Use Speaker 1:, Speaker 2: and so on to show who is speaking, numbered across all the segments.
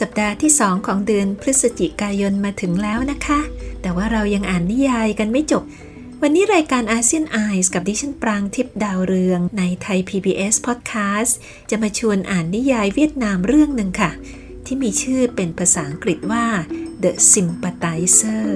Speaker 1: สัปดาห์ที่สองของเดือนพฤศจิกายนมาถึงแล้วนะคะ แต่ว่าเรายังอ่านนิยายกันไม่จบ วันนี้รายการอาเซียนไอส์กับดิฉันปรางทิพย์ดาวเรืองในไทย PBS Podcast จะมาชวนอ่านนิยายเวียดนามเรื่องหนึ่งค่ะ ที่มีชื่อเป็นภาษาอังกฤษว่า The Sympathizer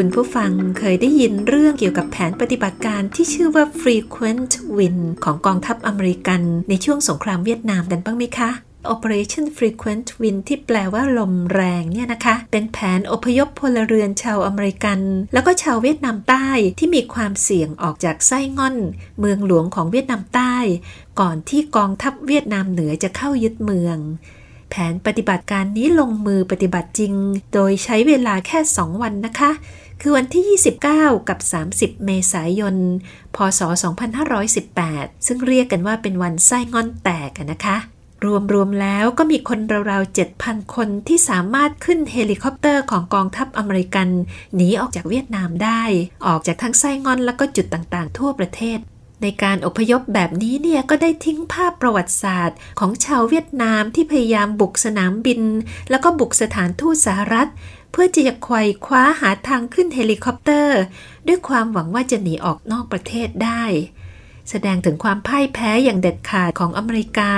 Speaker 1: คุณผู้ฟังเคยได้ยินเรื่องเกี่ยวกับแผนปฏิบัติการที่ชื่อว่า Frequent Win ของกองทัพอเมริกันในช่วงสงครามเวียดนามกันบ้างไหมคะ Operation Frequent Win ที่แปลว่าลมแรงเนี่ยนะคะ เป็นแผนอพยพพลเรือนชาวอเมริกัน แล้วก็ชาวเวียดนามใต้ที่มีความเสี่ยงออกจากไซ่ง่อน เมืองหลวงของเวียดนามใต้ ก่อนที่กองทัพเวียดนามเหนือจะเข้ายึดเมือง แผนปฏิบัติการนี้ลงมือปฏิบัติจริง โดยใช้เวลาแค่ 2 วันนะคะ คือวันที่ 29 กับ 30 เมษายน พศ 2518 ซึ่งเรียกกันว่าเป็นวันไซ่ง่อนแตกนะคะ รวมๆแล้วก็มีคนราวๆ 7,000 คนที่สามารถขึ้นเฮลิคอปเตอร์ของกองทัพอเมริกันหนีออกจากเวียดนามได้ ออกจากทั้งไซ่ง่อนแล้วก็จุดต่างๆ ทั่วประเทศในการอพยพแบบนี้เนี่ยก็ได้ทิ้งภาพประวัติศาสตร์ ของชาวเวียดนามที่พยายามบุกสนามบิน แล้วก็บุกสถานทูตสหรัฐ เพื่อจะไขว่คว้าหาทางขึ้นเฮลิคอปเตอร์ ด้วยความหวังว่าจะหนีออกนอกประเทศได้ แสดงถึงความพ่ายแพ้อย่างเด็ดขาดของอเมริกา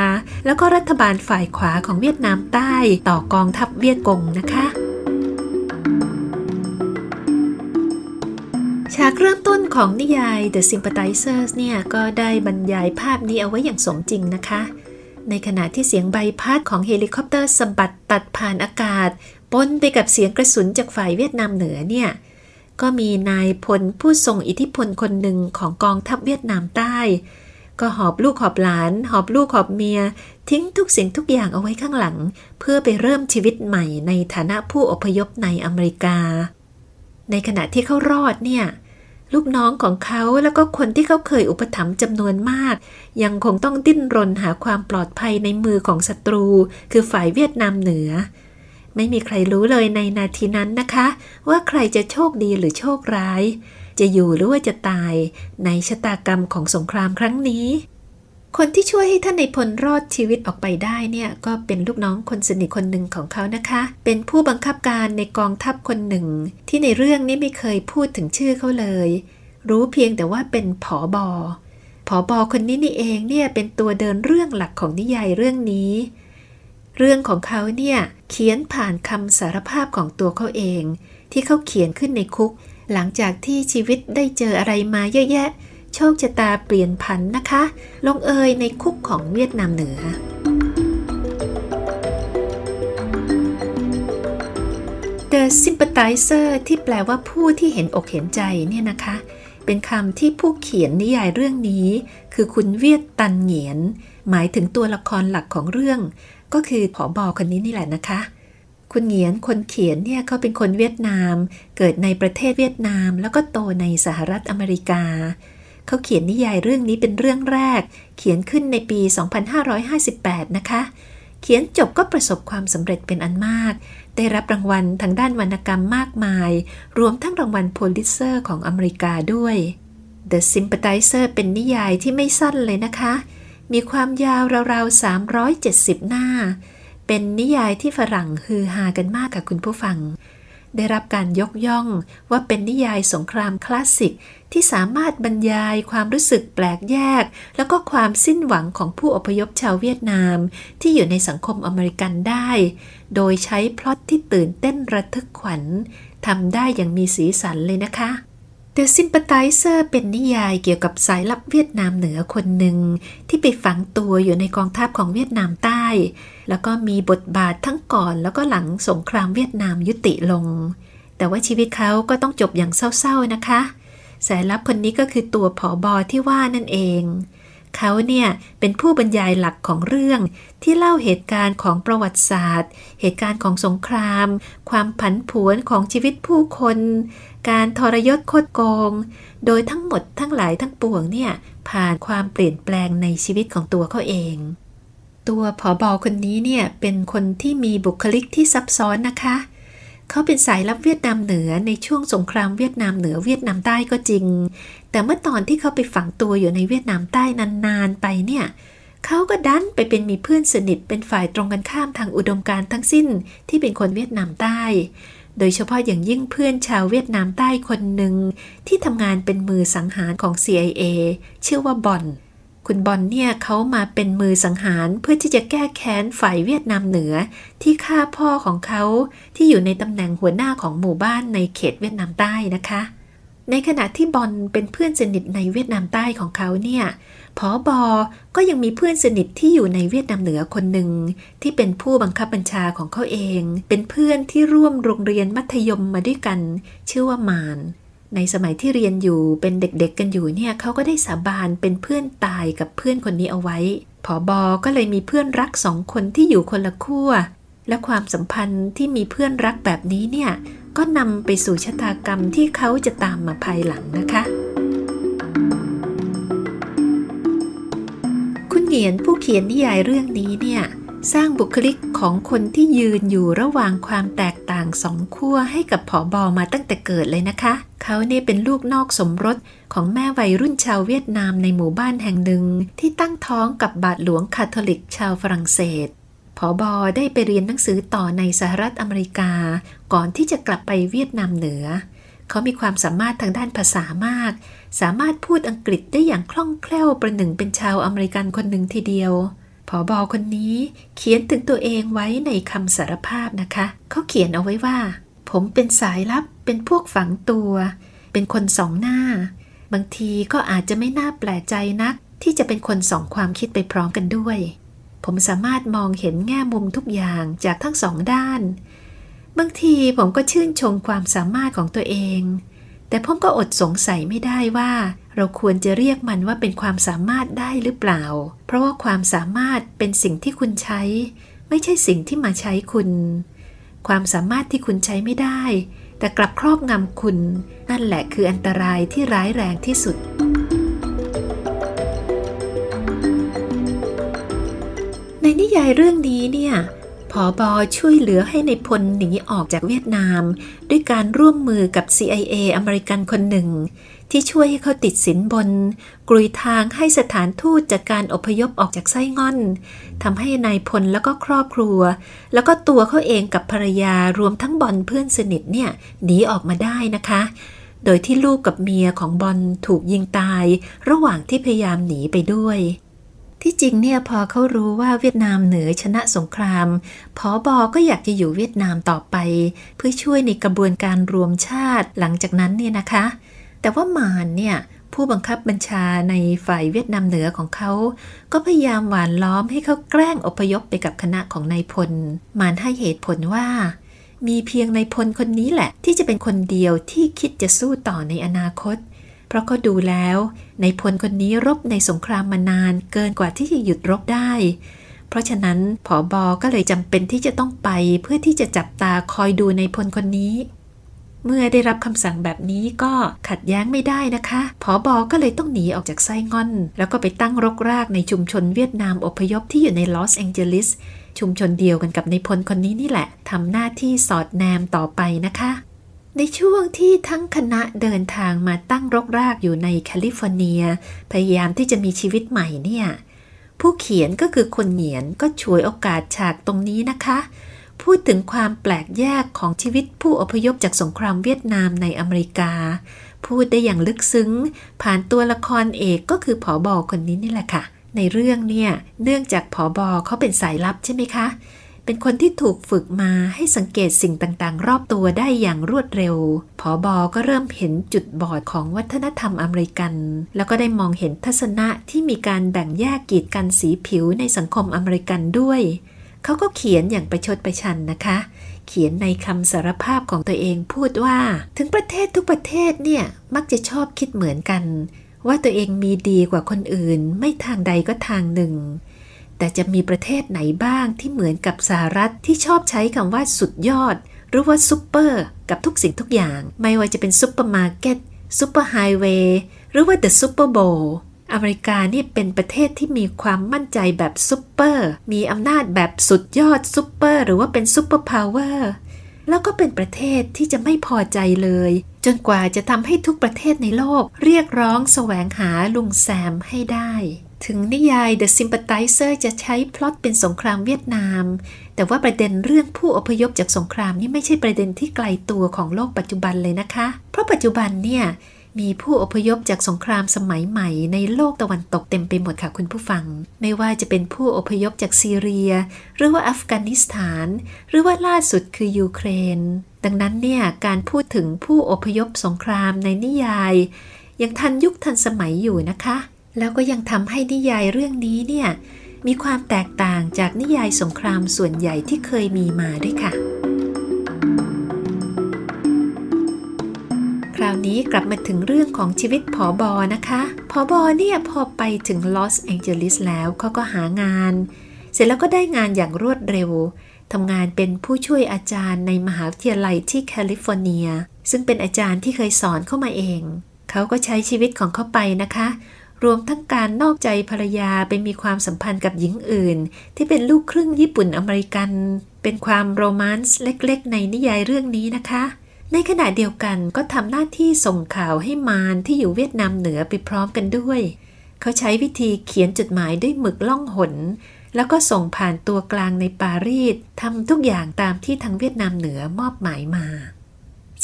Speaker 1: แล้วก็รัฐบาลฝ่ายขวาของเวียดนามใต้ต่อกองทัพเวียดกงนะคะฉากเริ่มต้นของนิยาย The Sympathizers เนี่ย ก็ได้บรรยายภาพนี้เอาไว้อย่างสมจริงนะคะ ในขณะที่เสียงใบพัดของเฮลิคอปเตอร์สะบัดตัดผ่านอากาศ ปนไปกับเสียงกระสุนจากฝ่ายเวียดนามเหนือเนี่ย ก็มีนายพลผู้ทรงอิทธิพลคนหนึ่งของกองทัพเวียดนามใต้ ก็หอบลูกหอบหลาน หอบลูกหอบเมีย ทิ้งทุกสิ่งทุกอย่างเอาไว้ข้างหลัง เพื่อไปเริ่มชีวิตใหม่ในฐานะผู้อพยพในอเมริกา ในขณะที่เขารอดเนี่ยลูกน้องของเขาแล้วก็คนที่เขาเคยอุปถัมภ์จำนวนมาก ยังคงต้องดิ้นรนหาความปลอดภัยในมือของศัตรู คือฝ่ายเวียดนามเหนือ ไม่มีใครรู้เลยในนาทีนั้นนะคะ ว่าใครจะโชคดีหรือโชคร้าย จะอยู่หรือว่าจะตาย ในชะตากรรมของสงครามครั้งนี้ คนที่ช่วยให้ท่านในพลรอดชีวิตออกไปได้เนี่ยก็เป็นลูกน้องคนสนิทคนหนึ่งของเขานะคะ เป็นผู้บังคับการในกองทัพคนหนึ่ง ที่ในเรื่องนี้ไม่เคยพูดถึงชื่อเขาเลย รู้เพียงแต่ว่าเป็นผอบอผอบอคนนี้นี่เองเนี่ยเป็นตัวเดินเรื่องหลักของนิยายเรื่องนี้ เรื่องของเขาเนี่ยเขียนผ่านคำสารภาพของตัวเขาเอง ที่เขาเขียนขึ้นในคุก หลังจากที่ชีวิตได้เจออะไรมาเยอะแยะ โชคชะตาเปลี่ยนผันนะคะ ลงเอยในคุกของเวียดนามเหนือ The Sympathizer ที่แปลว่าผู้ที่เห็นอกเห็นใจเนี่ยนะคะ เป็นคำที่ผู้เขียนนิยายเรื่องนี้ คือคุณเวียดตันเหงียน หมายถึงตัวละครหลักของเรื่อง ก็คือผอบอคนนี้นี่แหละนะคะ คุณเหงียนคนเขียนเนี่ยเขาเป็นคนเวียดนาม เกิดในประเทศเวียดนาม แล้วก็โตในสหรัฐอเมริกา เขาเขียนนิยายเรื่องนี้เป็นเรื่องแรก เขียนขึ้นในปี 2558 นะคะ เขียนจบก็ประสบความสำเร็จเป็นอันมาก ได้รับรางวัลทางด้านวรรณกรรมมากมาย รวมทั้งรางวัลโพลิเซอร์ของอเมริกาด้วย The Sympathizer เป็นนิยายที่ไม่สั้นเลยนะคะ มีความยาวราวๆ 370 หน้า เป็นนิยายที่ฝรั่งฮือฮากันมากค่ะคุณผู้ฟัง ได้รับการยกย่องว่าเป็นนิยายสงครามคลาสสิกที่สามารถบรรยายความรู้สึกแปลกแยก แล้วก็ความสิ้นหวังของผู้อพยพชาวเวียดนาม ที่อยู่ในสังคมอเมริกันได้ โดยใช้พล็อตที่ตื่นเต้นระทึกขวัญทำได้อย่างมีสีสันเลยนะคะ The Sympathizer เป็นนิยายเกี่ยวกับสายลับเวียดนามเหนือคนหนึ่ง ที่ไปฝังตัวอยู่ในกองทัพของเวียดนามใต้ แล้วก็มีบทบาททั้งก่อนแล้วก็หลังสงครามเวียดนามยุติลง แต่ว่าชีวิตเขาก็ต้องจบอย่างเศร้าๆนะคะ สายลับคนนี้ก็คือตัวผอบอที่ว่านั่นเอง เขาเนี่ยเป็นผู้บรรยายหลักของเรื่อง ที่เล่าเหตุการณ์ของประวัติศาสตร์ เหตุการณ์ของสงคราม ความผันผวนของชีวิตผู้คน การทรยศโคดโกง โดยทั้งหมดทั้งหลายทั้งปวงเนี่ยผ่านความเปลี่ยนแปลงในชีวิตของตัวเขาเอง ตัวผอบอคนนี้เนี่ยเป็นคนที่มีบุคลิกที่ซับซ้อนนะคะเขาเป็นสายลับเวียดนามเหนือในช่วงสงครามเวียดนามเหนือเวียดนามใต้ก็จริง แต่เมื่อตอนที่เขาไปฝังตัวอยู่ในเวียดนามใต้นานๆไปเนี่ยเขาก็ดันไปเป็นมีเพื่อนสนิทเป็นฝ่ายตรงกันข้ามทางอุดมการทั้งสิ้นที่เป็นคนเวียดนามใต้ โดยเฉพาะอย่างยิ่งเพื่อนชาวเวียดนามใต้คนหนึ่งที่ทำงานเป็นมือสังหารของ CIA ชื่อว่าบอน คุณบอลเนี่ยเขามาเป็นมือสังหารเพื่อที่จะแก้แค้นฝ่ายเวียดนามเหนือที่ฆ่าพ่อของเขาที่อยู่ในตำแหน่งหัวหน้าของหมู่บ้านในเขตเวียดนามใต้นะคะ ในขณะที่บอลเป็นเพื่อนสนิทในเวียดนามใต้ของเขาเนี่ยผอบอก็ยังมีเพื่อนสนิทที่อยู่ในเวียดนามเหนือคนหนึ่ง ที่เป็นผู้บังคับบัญชาของเขาเอง เป็นเพื่อนที่ร่วมโรงเรียนมัธยมมาด้วยกัน ชื่อว่ามาน ในสมัยที่เรียนอยู่เป็นเด็กๆกันอยู่เนี่ยเขาก็ได้สาบานเป็นเพื่อนตายกับเพื่อนคนนี้เอาไว้ผอบอก็เลยมีเพื่อนรักสองคนที่อยู่คนละขั้วและความสัมพันธ์ที่มีเพื่อนรักแบบนี้เนี่ยก็นำไปสู่ชะตากรรมที่เขาจะตามมาภายหลังนะคะ คุณเหงียนผู้เขียนนิยายเรื่องนี้เนี่ย สร้างบุคลิกของคนที่ยืนอยู่ระหว่างความแตกต่างสองขั้วให้กับผอบอมาตั้งแต่เกิดเลยนะคะ เขาเนี่ยเป็นลูกนอกสมรสของแม่วัยรุ่นชาวเวียดนามในหมู่บ้านแห่งหนึ่ง ที่ตั้งท้องกับบาทหลวงคาทอลิกชาวฝรั่งเศสผอบอได้ไปเรียนหนังสือต่อในสหรัฐอเมริกา ก่อนที่จะกลับไปเวียดนามเหนือ เขามีความสามารถทางด้านภาษามาก สามารถพูดอังกฤษได้อย่างคล่องแคล่วประหนึ่งเป็นชาวอเมริกันคนหนึ่งทีเดียว ผอบอคนนี้เขียนถึงตัวเองไว้ในคำสารภาพนะคะ เขาเขียนเอาไว้ว่า ผมเป็นสายลับ เป็นพวกฝังตัว เป็นคนสองหน้า บางทีก็อาจจะไม่น่าแปลกใจนัก ที่จะเป็นคนสองความคิดไปพร้อมกันด้วย ผมสามารถมองเห็นแง่มุมทุกอย่างจากทั้งสองด้าน บางทีผมก็ชื่นชมความสามารถของตัวเอง แต่ผมก็อดสงสัยไม่ได้ว่า เราควรจะเรียกมันว่าเป็นความสามารถได้หรือเปล่า เพราะว่าความสามารถเป็นสิ่งที่คุณใช้ ไม่ใช่สิ่งที่มาใช้คุณ ความสามารถที่คุณใช้ไม่ได้ แต่กลับครอบงำคุณ นั่นแหละคืออันตรายที่ร้ายแรงที่สุดในนิยายเรื่องนี้เนี่ย ผอบอช่วยเหลือให้ในพลหนีออกจากเวียดนาม ด้วยการร่วมมือกับ CIA อเมริกันคนหนึ่ง ที่ช่วยให้เขาติดสินบนกรุยทางให้สถานทูตจัดการอพยพออกจากไส้ง่อนทำให้นายพลแล้วก็ครอบครัว แล้วก็ตัวเขาเองกับภรรยารวมทั้งบอลเพื่อนสนิทเนี่ยหนีออกมาได้นะคะ โดยที่ลูกกับเมียของบอลถูกยิงตาย ระหว่างที่พยายามหนีไปด้วย ที่จริงเนี่ยพอเขารู้ว่าเวียดนามเหนือชนะสงครามพอบอก็อยากจะอยู่เวียดนามต่อไป เพื่อช่วยในกระบวนการรวมชาติหลังจากนั้นเนี่ยนะคะ แต่ว่ามานเนี่ยผู้บังคับบัญชาในฝ่ายเวียดนามเหนือของเขา ก็พยายามหวานล้อมให้เขาแกล้งอพยพไปกับคณะของนายพล มานให้เหตุผลว่า มีเพียงนายพลคนนี้แหละ ที่จะเป็นคนเดียวที่คิดจะสู้ต่อในอนาคต เพราะเขาดูแล้วในพลคนนี้รบในสงครามมานานเกินกว่าที่จะหยุดรบได้ เพราะฉะนั้นผอบอก็เลยจำเป็นที่จะต้องไปเพื่อที่จะจับตาคอยดูในพลคนนี้ เมื่อได้รับคำสั่งแบบนี้ก็ขัดแย้งไม่ได้นะคะผอบอก็เลยต้องหนีออกจากไส้งอน แล้วก็ไปตั้งรกรากในชุมชนเวียดนามอพยพที่อยู่ในลอสแองเจลิสชุมชนเดียวกันกับในพลคนนี้นี่แหละทำหน้าที่สอดแนมต่อไปนะคะ ในช่วงที่ทั้งคณะเดินทางมาตั้งรกรากอยู่ในแคลิฟอร์เนีย พยายามที่จะมีชีวิตใหม่เนี่ย ผู้เขียนก็คือคนเหนียนก็ช่วยโอกาสฉากตรงนี้นะคะ พูดถึงความแปลกแยกของชีวิตผู้อพยพจากสงครามเวียดนามในอเมริกา พูดได้อย่างลึกซึ้ง ผ่านตัวละครเอกก็คือผอบอคนนี้นี่แหละค่ะ ในเรื่องเนี่ยเนื่องจากผอบอเขาเป็นสายลับใช่ไหมคะเเป็นคนที่ถูกฝึกมาให้สังเกตสิ่งต่างๆ รอบตัวได้อย่างรวดเร็ว ผอบอก็เริ่มเห็นจุดบอดของวัฒนธรรมอเมริกัน แล้วก็ได้มองเห็นทัศนะที่มีการแบ่งแยกกีดกันสีผิวในสังคมอเมริกันด้วย เขาก็เขียนอย่างประชดประชันนะคะ เขียนในคำสารภาพของตัวเองพูดว่า ถึงประเทศทุกประเทศเนี่ยมักจะชอบคิดเหมือนกัน ว่าตัวเองมีดีกว่าคนอื่น ไม่ทางใดก็ทางหนึ่ง แต่จะมีประเทศไหนบ้างที่เหมือนกับสหรัฐที่ชอบใช้คำว่าสุดยอด หรือว่าซูเปอร์กับทุกสิ่งทุกอย่าง ไม่ว่าจะเป็นซูเปอร์มาร์เก็ตซูเปอร์ไฮเวย์หรือว่า The Super Bowlอเมริกานี่เป็นประเทศที่มีความมั่นใจแบบซูเปอร์ มีอำนาจแบบสุดยอดซูเปอร์หรือว่าเป็น superpower แล้วก็เป็นประเทศที่จะไม่พอใจเลย จนกว่าจะทำให้ทุกประเทศในโลก เรียกร้องแสวงหาลุงแซมให้ได้ ถึงนิยาย The Sympathizer จะใช้พล็อตเป็นสงครามเวียดนาม แต่ว่าประเด็นเรื่องผู้อพยพจากสงครามนี่ไม่ใช่ประเด็นที่ไกลตัวของโลกปัจจุบันเลยนะคะ เพราะปัจจุบันเนี่ยมีผู้อพยพจากสงครามสมัยใหม่ในโลกตะวันตกเต็มไปหมดค่ะคุณผู้ฟัง ไม่ว่าจะเป็นผู้อพยพจากซีเรีย หรือว่าอัฟกานิสถาน หรือว่าล่าสุดคือยูเครน ดังนั้นเนี่ยการพูดถึงผู้อพยพสงครามในนิยายยังทันยุคทันสมัยอยู่นะคะ แล้วก็ยังทำให้นิยายเรื่องนี้เนี่ยมีความแตกต่างจากนิยายสงครามส่วนใหญ่ที่เคยมีมาด้วยค่ะ คราวนี้กลับมาถึงเรื่องของชีวิตผอบอนะคะผอบอเนี่ยพอไปถึงลอสแองเจลิสแล้วเขาก็หางาน เสร็จแล้วก็ได้งานอย่างรวดเร็วทำงานเป็นผู้ช่วยอาจารย์ในมหาวิทยาลัยที่แคลิฟอร์เนีย ซึ่งเป็นอาจารย์ที่เคยสอนเข้ามาเอง เขาก็ใช้ชีวิตของเขาไปนะคะ รวมทั้งการนอกใจภรรยาไปมีความสัมพันธ์กับหญิงอื่น ที่เป็นลูกครึ่งญี่ปุ่นอเมริกัน เป็นความโรแมนต์เล็กๆ ในนิยายเรื่องนี้นะคะ ในขณะเดียวกันก็ทำหน้าที่ส่งข่าวให้มารที่อยู่เวียดนามเหนือไปพร้อมกันด้วย เขาใช้วิธีเขียนจดหมายด้วยหมึกล่องหน แล้วก็ส่งผ่านตัวกลางในปารีสทำทุกอย่างตามที่ทางเวียดนามเหนือมอบหมายมา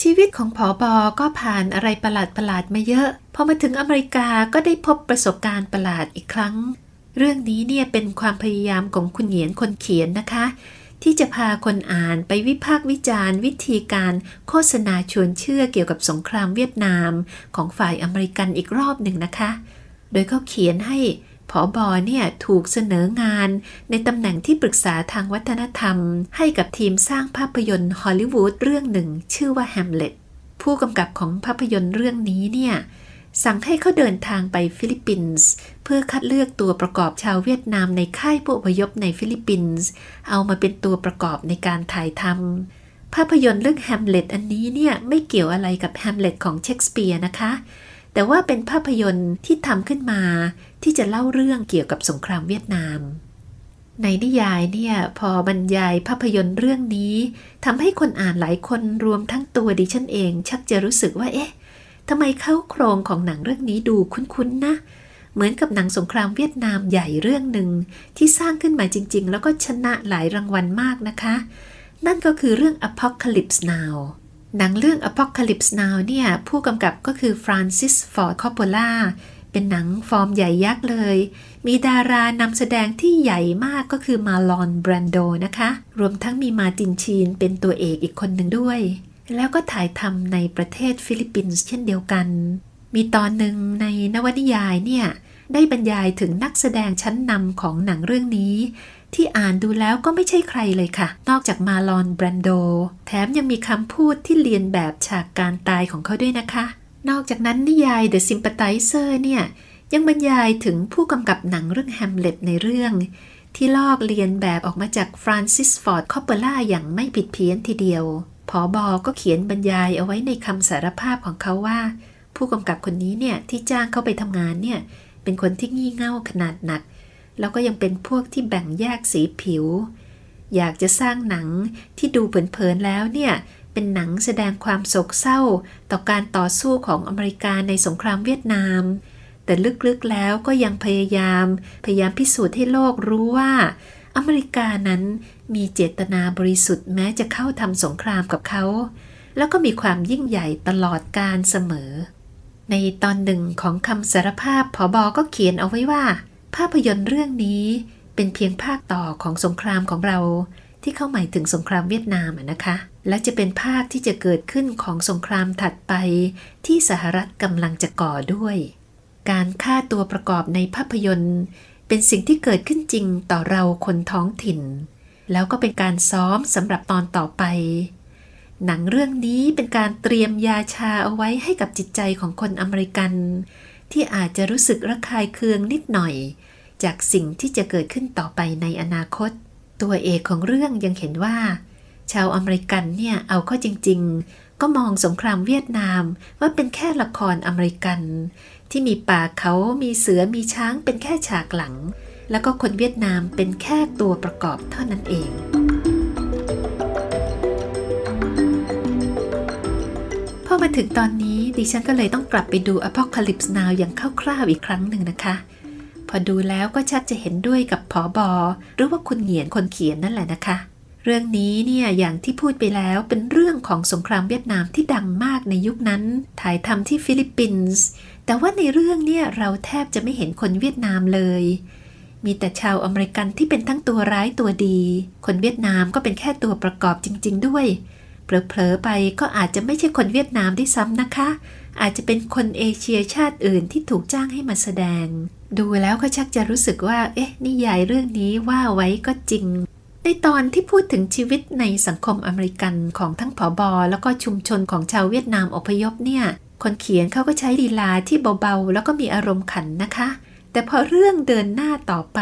Speaker 1: ชีวิตของผอบอก็ผ่านอะไรประหลาดประหลาดมาเยอะ พอมาถึงอเมริกาก็ได้พบประสบการณ์ประหลาดอีกครั้ง เรื่องนี้เนี่ยเป็นความพยายามของคุณเหยียนคนเขียนนะคะ ที่จะพาคนอ่านไปวิพากษ์วิจารณ์ วิธีการโฆษณาชวนเชื่อเกี่ยวกับสงครามเวียดนาม ของฝ่ายอเมริกันอีกรอบหนึ่งนะคะ โดยเขาเขียนให้ ผอบอเนี่ยถูกเสนองานในตำแหน่งที่ปรึกษาทางวัฒนธรรม ให้กับทีมสร้างภาพยนตร์ฮอลลีวูดเรื่องหนึ่ง ชื่อว่า The Hamlet ผู้กำกับของภาพยนตร์เรื่องนี้เนี่ยสั่งให้เขาเดินทางไปฟิลิปปินส์เพื่อคัดเลือกตัวประกอบชาวเวียดนามในค่ายผู้อพยพในฟิลิปปินส์เอามาเป็นตัวประกอบในการถ่ายทำภาพยนตร์เรื่องแฮมเล็ตอันนี้เนี่ยไม่เกี่ยวอะไรกับแฮมเล็ตของเชคสเปียร์นะคะ แต่ว่าเป็นภาพยนตร์ที่ทำขึ้นมา ที่จะเล่าเรื่องเกี่ยวกับสงครามเวียดนาม ในนิยายเนี่ยพอบรรยายภาพยนตร์เรื่องนี้ทำให้คนอ่านหลายคนรวมทั้งตัวดิฉันเอง ชักจะรู้สึกว่าเอ๊ะทำไมเข้าโครงของหนังเรื่องนี้ดูคุ้นๆนะเหมือนกับหนังสงครามเวียดนามใหญ่เรื่องหนึ่งที่สร้างขึ้นมาจริง ๆ แล้วก็ชนะหลายรางวัลมากนะคะ นั่นก็คือเรื่อง Apocalypse Now หนังเรื่อง Apocalypse Now เนี่ย ผู้กำกับก็คือ Francis Ford Coppola เป็นหนังฟอร์มใหญ่ยักษ์เลย มีดารานำแสดงที่ใหญ่มากก็คือ Marlon Brando นะคะ รวมทั้งมี Martin Sheen เป็นตัวเอกอีกคนหนึ่งด้วย แล้วก็ถ่ายทำในประเทศฟิลิปปินส์เช่นเดียวกัน มีตอนหนึ่งในนวนิยายเนี่ย ได้บรรยายถึงนักแสดงชั้นนำของหนังเรื่องนี้ ที่อ่านดูแล้วก็ไม่ใช่ใครเลยค่ะ นอกจาก Marlon Brando แถมยังมีคำพูดที่เลียนแบบฉากการตายของเขาด้วยนะคะ นอกจากนั้นนิยาย The Sympathizer เนี่ย ยังบรรยายถึงผู้กำกับหนังเรื่อง The Hamlet ในเรื่อง ที่ลอกเลียนแบบออกมาจาก Francis Ford Coppola อย่างไม่ผิดเพี้ยนทีเดียวผอบอก็เขียนบรรยายเอาไว้ในคำสารภาพของเขาว่า ผู้กำกับคนนี้เนี่ยที่จ้างเขาไปทำงานเนี่ยเป็นคนที่งี่เง่าขนาดหนัก แล้วก็ยังเป็นพวกที่แบ่งแยกสีผิว อยากจะสร้างหนังที่ดูเผินๆแล้วเนี่ย เป็นหนังแสดงความโศกเศร้า ต่อการต่อสู้ของอเมริกาในสงครามเวียดนาม แต่ลึกๆแล้วก็ยังพยายาม พยายามพิสูจน์ให้โลกรู้ว่า อเมริกานั้นมีเจตนาบริสุทธิ์แม้จะเข้าทำสงครามกับเขา แล้วก็มีความยิ่งใหญ่ตลอดการเสมอ ในตอนหนึ่งของคำสารภาพผอบอก็เขียนเอาไว้ว่า ภาพยนตร์เรื่องนี้เป็นเพียงภาคต่อของสงครามของเรา ที่เข้าหมายถึงสงครามเวียดนามนะคะ และจะเป็นภาคที่จะเกิดขึ้นของสงครามถัดไป ที่สหรัฐกำลังจะก่อด้วย การฆ่าตัวประกอบในภาพยนตร์ เป็นสิ่งที่เกิดขึ้นจริงต่อเราคนท้องถิ่น แล้วก็เป็นการซ้อมสำหรับตอนต่อไป หนังเรื่องนี้เป็นการเตรียมยาชาเอาไว้ให้กับจิตใจของคนอเมริกัน ที่อาจจะรู้สึกระคายเคืองนิดหน่อย จากสิ่งที่จะเกิดขึ้นต่อไปในอนาคต ตัวเอกของเรื่องยังเห็นว่า ชาวอเมริกันเนี่ยเอาเข้าจริง ๆ ก็มองสงครามเวียดนามว่าเป็นแค่ละครอเมริกัน ที่มีป่าเขามีเสือมีช้างเป็นแค่ฉากหลัง แล้วก็คนเวียดนามเป็นแค่ตัวประกอบเท่านั้นเองพอมาถึงตอนนี้ดิฉันก็เลยต้องกลับไปดู Apocalypse Now อย่างคร่าวๆอีกครั้งหนึ่งนะคะ อดูแล้วก็ชักจะเห็นด้วยกับผอบอหรือว่าคุณเหงียนคนเขียนนั่นแหละนะคะ เรื่องนี้เนี่ยอย่างที่พูดไปแล้วเป็นเรื่องของสงครามเวียดนามที่ดังมากในยุคนั้น ถ่ายทำที่ฟิลิปปินส์แต่ว่าในเรื่องเนี่ยเราแทบจะไม่เห็นคนเวียดนามเลย มีแต่ชาวอเมริกันที่เป็นทั้งตัวร้ายตัวดี คนเวียดนามก็เป็นแค่ตัวประกอบจริง ๆ ด้วยเผลอๆไปก็อาจจะไม่ใช่คนเวียดนามซะด้วยซ้ำนะคะ อาจจะเป็นคนเอเชียชาติอื่นที่ถูกจ้างให้มาแสดง ดูแล้วก็ชักจะรู้สึกว่า เอ๊ะ นิยายเรื่องนี้ว่าไว้ก็จริง ในตอนที่พูดถึงชีวิตในสังคมอเมริกันของทั้งผอบอแล้วก็ชุมชนของชาวเวียดนามอพยพเนี่ย คนเขียนเขาก็ใช้ลีลาที่เบาๆ แล้วก็มีอารมณ์ขันนะคะ แต่พอเรื่องเดินหน้าต่อไป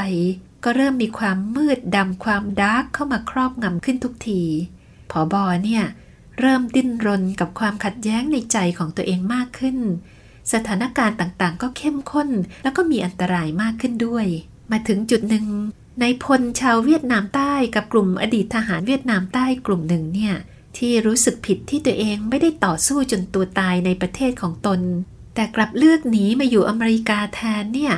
Speaker 1: ก็เริ่มมีความมืดดำความ dark เข้ามาครอบงำขึ้นทุกทีผอบอเนี่ย เริ่มดิ้นรนกับความขัดแย้งในใจของตัวเองมากขึ้น สถานการณ์ต่างๆ ก็เข้มข้น แล้วก็มีอันตรายมากขึ้นด้วย มาถึงจุดหนึ่งในพลชาวเวียดนามใต้กับกลุ่มอดีตทหารเวียดนามใต้กลุ่มหนึ่งเนี่ยที่รู้สึกผิดที่ตัวเองไม่ได้ต่อสู้จนตัวตายในประเทศของตน แต่กลับเลือกหนีมาอยู่อเมริกาแทนเนี่ย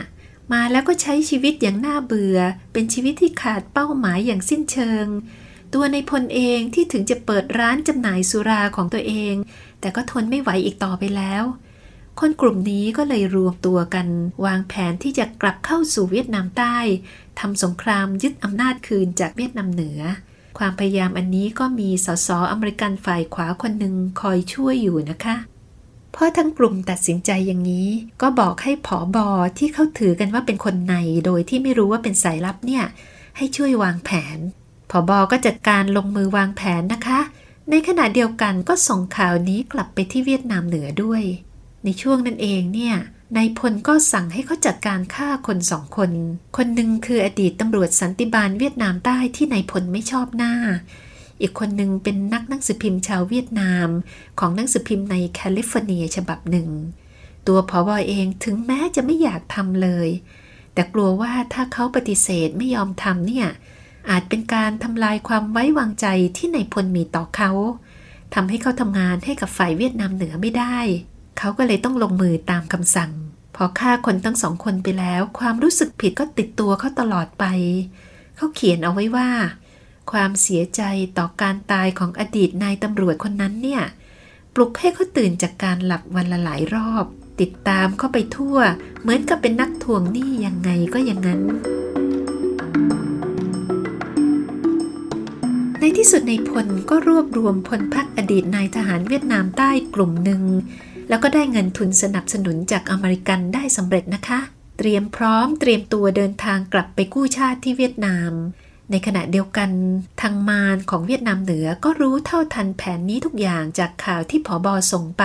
Speaker 1: มาแล้วก็ใช้ชีวิตอย่างน่าเบื่อ เป็นชีวิตที่ขาดเป้าหมายอย่างสิ้นเชิง ตัวในพลเองที่ถึงจะเปิดร้านจำหน่ายสุราของตัวเอง แต่ก็ทนไม่ไหวอีกต่อไปแล้ว คนกลุ่มนี้ก็เลยรวมตัวกัน วางแผนที่จะกลับเข้าสู่เวียดนามใต้ทำสงครามยึดอำนาจคืนจากเวียดนามเหนือ ความพยายามอันนี้ก็มีสสอเมริกันฝ่ายขวาคนหนึ่งคอยช่วยอยู่นะคะเพราะทั้งกลุ่มตัดสินใจอย่างนี้ ก็บอกให้ผอบอที่เขาถือกันว่าเป็นคนในโดยที่ไม่รู้ว่าเป็นสายลับเนี่ย ให้ช่วยวางแผน ผอบอก็จัดการลงมือวางแผนนะคะ ในขณะเดียวกันก็ส่งข่าวนี้กลับไปที่เวียดนามเหนือด้วย ในช่วงนั้นเองเนี่ยนายพลก็สั่งให้เขาจัดการฆ่าคนสองคน คนหนึ่งคืออดีตตำรวจสันติบาลเวียดนามใต้ที่นายพลไม่ชอบหน้า อีกคนหนึ่งเป็นนักหนังสือพิมพ์ชาวเวียดนาม ของหนังสือพิมพ์ในแคลิฟอร์เนียฉบับหนึ่ง ตัวผอบอเองถึงแม้จะไม่อยากทำเลย แต่กลัวว่าถ้าเขาปฏิเสธไม่ยอมทำเนี่ย อาจเป็นการทำลายความไว้วางใจที่นายพลมีต่อเขาทำให้เขาทำงานให้กับฝ่ายเวียดนามเหนือไม่ได้ เขาก็เลยต้องลงมือตามคำสั่ง พอฆ่าคนทั้งสองคนไปแล้ว ความรู้สึกผิดก็ติดตัวเขาตลอดไป เขาเขียนเอาไว้ว่า ความเสียใจต่อการตายของอดีตนายตำรวจคนนั้นเนี่ย ปลุกให้เขาตื่นจากการหลับวันละหลายรอบ ติดตามเข้าไปทั่ว เหมือนกับเป็นนักทวงหนี้ยังไงก็อย่างนั้น ในที่สุดนายพลก็รวบรวมพลพรรคอดีตนายทหารเวียดนามใต้กลุ่มหนึ่ง แล้วก็ได้เงินทุนสนับสนุนจากอเมริกันได้สำเร็จนะคะ เตรียมพร้อมเตรียมตัวเดินทางกลับไปกู้ชาติที่เวียดนาม ในขณะเดียวกันทางมารของเวียดนามเหนือก็รู้เท่าทันแผนนี้ทุกอย่างจากข่าวที่ผอบอส่งไป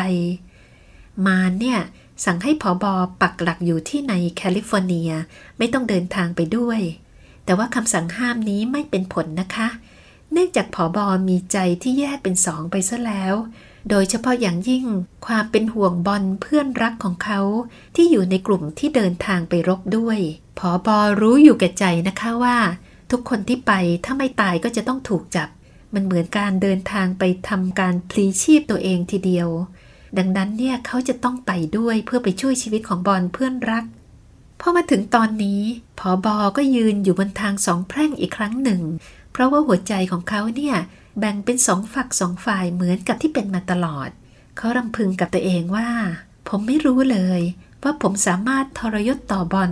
Speaker 1: มารเนี่ยสั่งให้ผอบอปักหลักอยู่ที่ในแคลิฟอร์เนีย ไม่ต้องเดินทางไปด้วย แต่ว่าคำสั่งห้ามนี้ไม่เป็นผลนะคะเเนื่องจากผอบอมีใจที่แยกเป็นสองไปซะแล้ว โดยเฉพาะอย่างยิ่งความเป็นห่วงบอลเพื่อนรักของเขาที่อยู่ในกลุ่มที่เดินทางไปรบด้วยผอบอรู้อยู่แก่ใจนะคะว่า ทุกคนที่ไปถ้าไม่ตายก็จะต้องถูกจับ มันเหมือนการเดินทางไปทำการพลีชีพตัวเองทีเดียว ดังนั้นเนี่ยเขาจะต้องไปด้วยเพื่อไปช่วยชีวิตของบอลเพื่อนรักพอมาถึงตอนนี้ผอบอก็ยืนอยู่บนทางสองแพร่งอีกครั้งหนึ่ง เพราะว่าหัวใจของเขาเนี่ยแบ่งเป็นสองฝักสองฝ่ายเหมือนกับที่เป็นมาตลอด เขารำพึงกับตัวเองว่า ผมไม่รู้เลย ว่าผมสามารถทรยศต่อบอล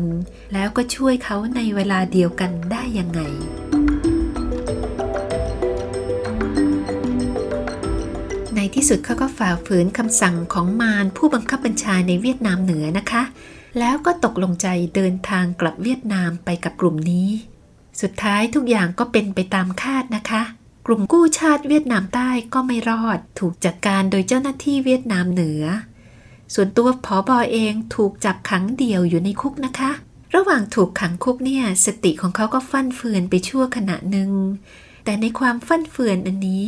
Speaker 1: แล้วก็ช่วยเขาในเวลาเดียวกันได้ยังไงในที่สุดเขาก็ฝ่าฝืนคำสั่งของมารผู้บังคับบัญชาในเวียดนามเหนือนะคะ แล้วก็ตกลงใจเดินทางกลับเวียดนามไปกับกลุ่มนี้ สุดท้ายทุกอย่างก็เป็นไปตามคาดนะคะ กลุ่มกู้ชาติเวียดนามใต้ก็ไม่รอด ถูกจัดการโดยเจ้าหน้าที่เวียดนามเหนือ ส่วนตัวผอบอเองถูกจับขังเดี่ยวอยู่ในคุกนะคะ ระหว่างถูกขังคุกเนี่ยสติของเขาก็ฟั่นเฟือนไปชั่วขณะหนึ่ง แต่ในความฟั่นเฟือนอันนี้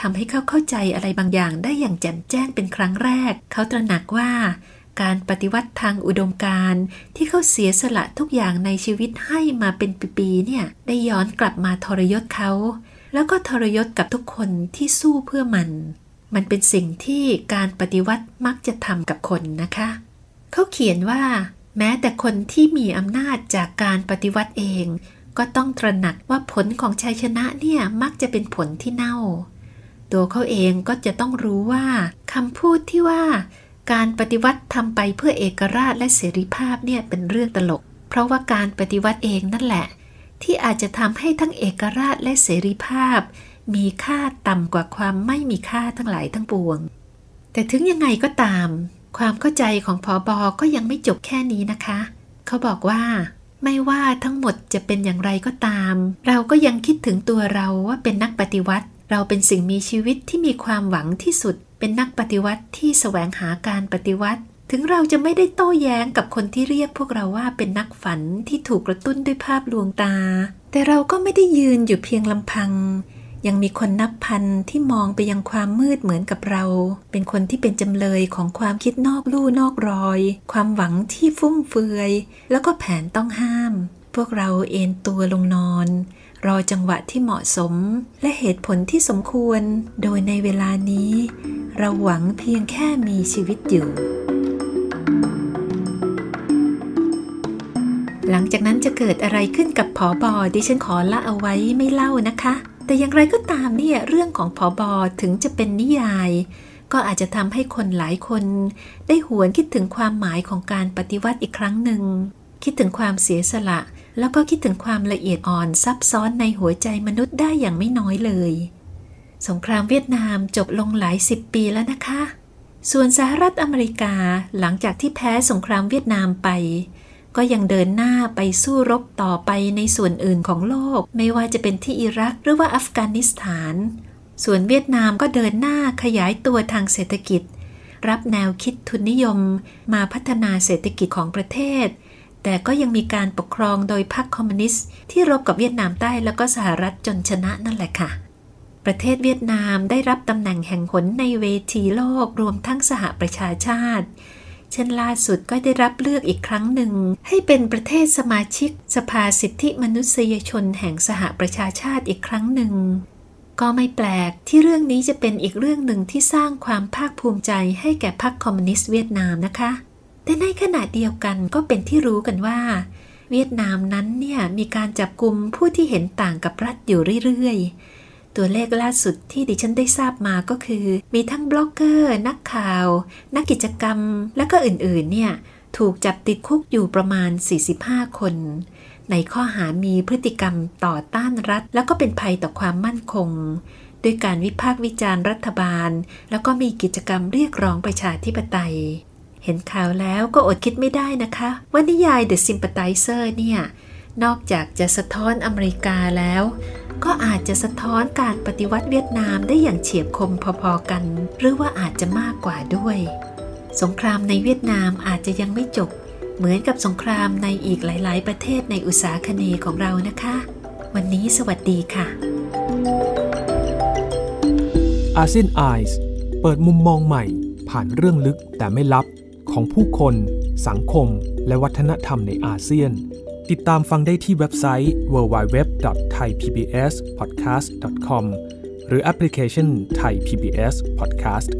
Speaker 1: ทำให้เขาเข้าใจอะไรบางอย่างได้อย่างแจ่มแจ้งเป็นครั้งแรก เขาตระหนักว่า การปฏิวัติทางอุดมการที่เขาเสียสละทุกอย่างในชีวิตให้มาเป็นปีๆเนี่ยได้ย้อนกลับมาทรยศเขา แล้วก็ทรยศกับทุกคนที่สู้เพื่อมัน มันเป็นสิ่งที่การปฏิวัติมักจะทำกับคนนะคะ เขาเขียนว่า แม้แต่คนที่มีอำนาจจากการปฏิวัติเอง ก็ต้องตระหนักว่าผลของชัยชนะเนี่ยมักจะเป็นผลที่เน่า ตัวเขาเองก็จะต้องรู้ว่าคำพูดที่ว่า การปฏิวัติทำไปเพื่อเอกราชและเสรีภาพเนี่ยเป็นเรื่องตลก เพราะว่าการปฏิวัติเองนั่นแหละ ที่อาจจะทำให้ทั้งเอกราชและเสรีภาพ มีค่าต่ำกว่าความไม่มีค่าทั้งหลายทั้งปวง แต่ถึงยังไงก็ตาม ความเข้าใจของพอบอก็ยังไม่จบแค่นี้นะคะ เขาบอกว่าไม่ว่าทั้งหมดจะเป็นอย่างไรก็ตาม เราก็ยังคิดถึงตัวเราว่าเป็นนักปฏิวัติ เราเป็นสิ่งมีชีวิตที่มีความหวังที่สุด เป็นนักปฏิวัติที่แสวงหาการปฏิวัติ ถึงเราจะไม่ได้โต้แย้งกับคนที่เรียกพวกเราว่าเป็นนักฝันที่ถูกกระตุ้นด้วยภาพลวงตา แต่เราก็ไม่ได้ยืนอยู่เพียงลำพัง ยังมีคนนับพันที่มองไปยังความมืดเหมือนกับเรา เป็นคนที่เป็นจำเลยของความคิดนอกลู่นอกรอย ความหวังที่ฟุ่มเฟือย แล้วก็แผนต้องห้าม พวกเราเอนตัวลงนอน รอจังหวะที่เหมาะสม และเหตุผลที่สมควร โดยในเวลานี้ เราหวังเพียงแค่มีชีวิตอยู่ หลังจากนั้นจะเกิดอะไรขึ้นกับผอบอดิฉันขอละเอาไว้ไม่เล่านะคะ แต่อย่างไรก็ตามเนี่ยเรื่องของผอบอถึงจะเป็นนิยายก็อาจจะทำให้คนหลายคน ได้หวนคิดถึงความหมายของการปฏิวัติอีกครั้งหนึ่ง คิดถึงความเสียสละ แล้วก็คิดถึงความละเอียดอ่อนซับซ้อนในหัวใจมนุษย์ได้อย่างไม่น้อยเลย สงครามเวียดนามจบลงหลายสิบปีแล้วนะคะ ส่วนสหรัฐอเมริกาหลังจากที่แพ้สงครามเวียดนามไป ก็ยังเดินหน้าไปสู้รบต่อไปในส่วนอื่นของโลก ไม่ว่าจะเป็นที่อิรักหรือว่าอัฟกานิสถาน ส่วนเวียดนามก็เดินหน้าขยายตัวทางเศรษฐกิจ รับแนวคิดทุนนิยม มาพัฒนาเศรษฐกิจของประเทศ แต่ก็ยังมีการปกครองโดยพรรคคอมมิวนิสต์ที่รบกับเวียดนามใต้แล้วก็สหรัฐจนชนะนั่นแหละค่ะ ประเทศเวียดนามได้รับตำแหน่งแห่งหนในเวทีโลกรวมทั้งสหประชาชาติเช่นล่าสุดก็ได้รับเลือกอีกครั้งหนึ่ง ให้เป็นประเทศสมาชิกสภาสิทธิมนุษยชนแห่งสหประชาชาติอีกครั้งหนึ่ง ก็ไม่แปลกที่เรื่องนี้จะเป็นอีกเรื่องหนึ่งที่สร้างความภาคภูมิใจให้แก่พรรคคอมมิวนิสต์เวียดนามนะคะ แต่ในขณะเดียวกันก็เป็นที่รู้กันว่า เวียดนามนั้นเนี่ยมีการจับกลุ่มผู้ที่เห็นต่างกับรัฐอยู่เรื่อยๆ ตัวเลขล่าสุดที่ดิฉันได้ทราบมาก็คือ มีทั้งบล็อกเกอร์ นักข่าว นักกิจกรรม และก็อื่นๆเนี่ยถูกจับติดคุกอยู่ประมาณ 45 คน ในข้อหามีพฤติกรรมต่อต้านรัฐ แล้วก็เป็นภัยต่อความมั่นคง ด้วยการวิพากษ์วิจารณ์รัฐบาล แล้วก็มีกิจกรรมเรียกร้องประชาธิปไตย เห็นข่าวแล้วก็อดคิดไม่ได้นะคะว่านิยาย The Sympathizer เนี่ย นอกจากจะสะท้อนอเมริกาแล้ว ก็อาจจะสะท้อนการปฏิวัติเวียดนามได้อย่างเฉียบคมพอๆกัน หรือว่าอาจจะมากกว่าด้วย สงครามในเวียดนามอาจจะยังไม่จบ เหมือนกับสงครามในอีกหลาย ๆ ประเทศในอุตสาคเนของเรานะคะ วันนี้สวัสดีค่ะ
Speaker 2: อาเซียนไอส์เปิดมุมมองใหม่ผ่านเรื่องลึกแต่ไม่ลับ ของผู้คน สังคม และวัฒนธรรมในอาเซียน ติดตามฟังได้ที่เว็บไซต์ www.thaipbspodcast.com หรือแอปพลิเคชัน Thai PBS Podcast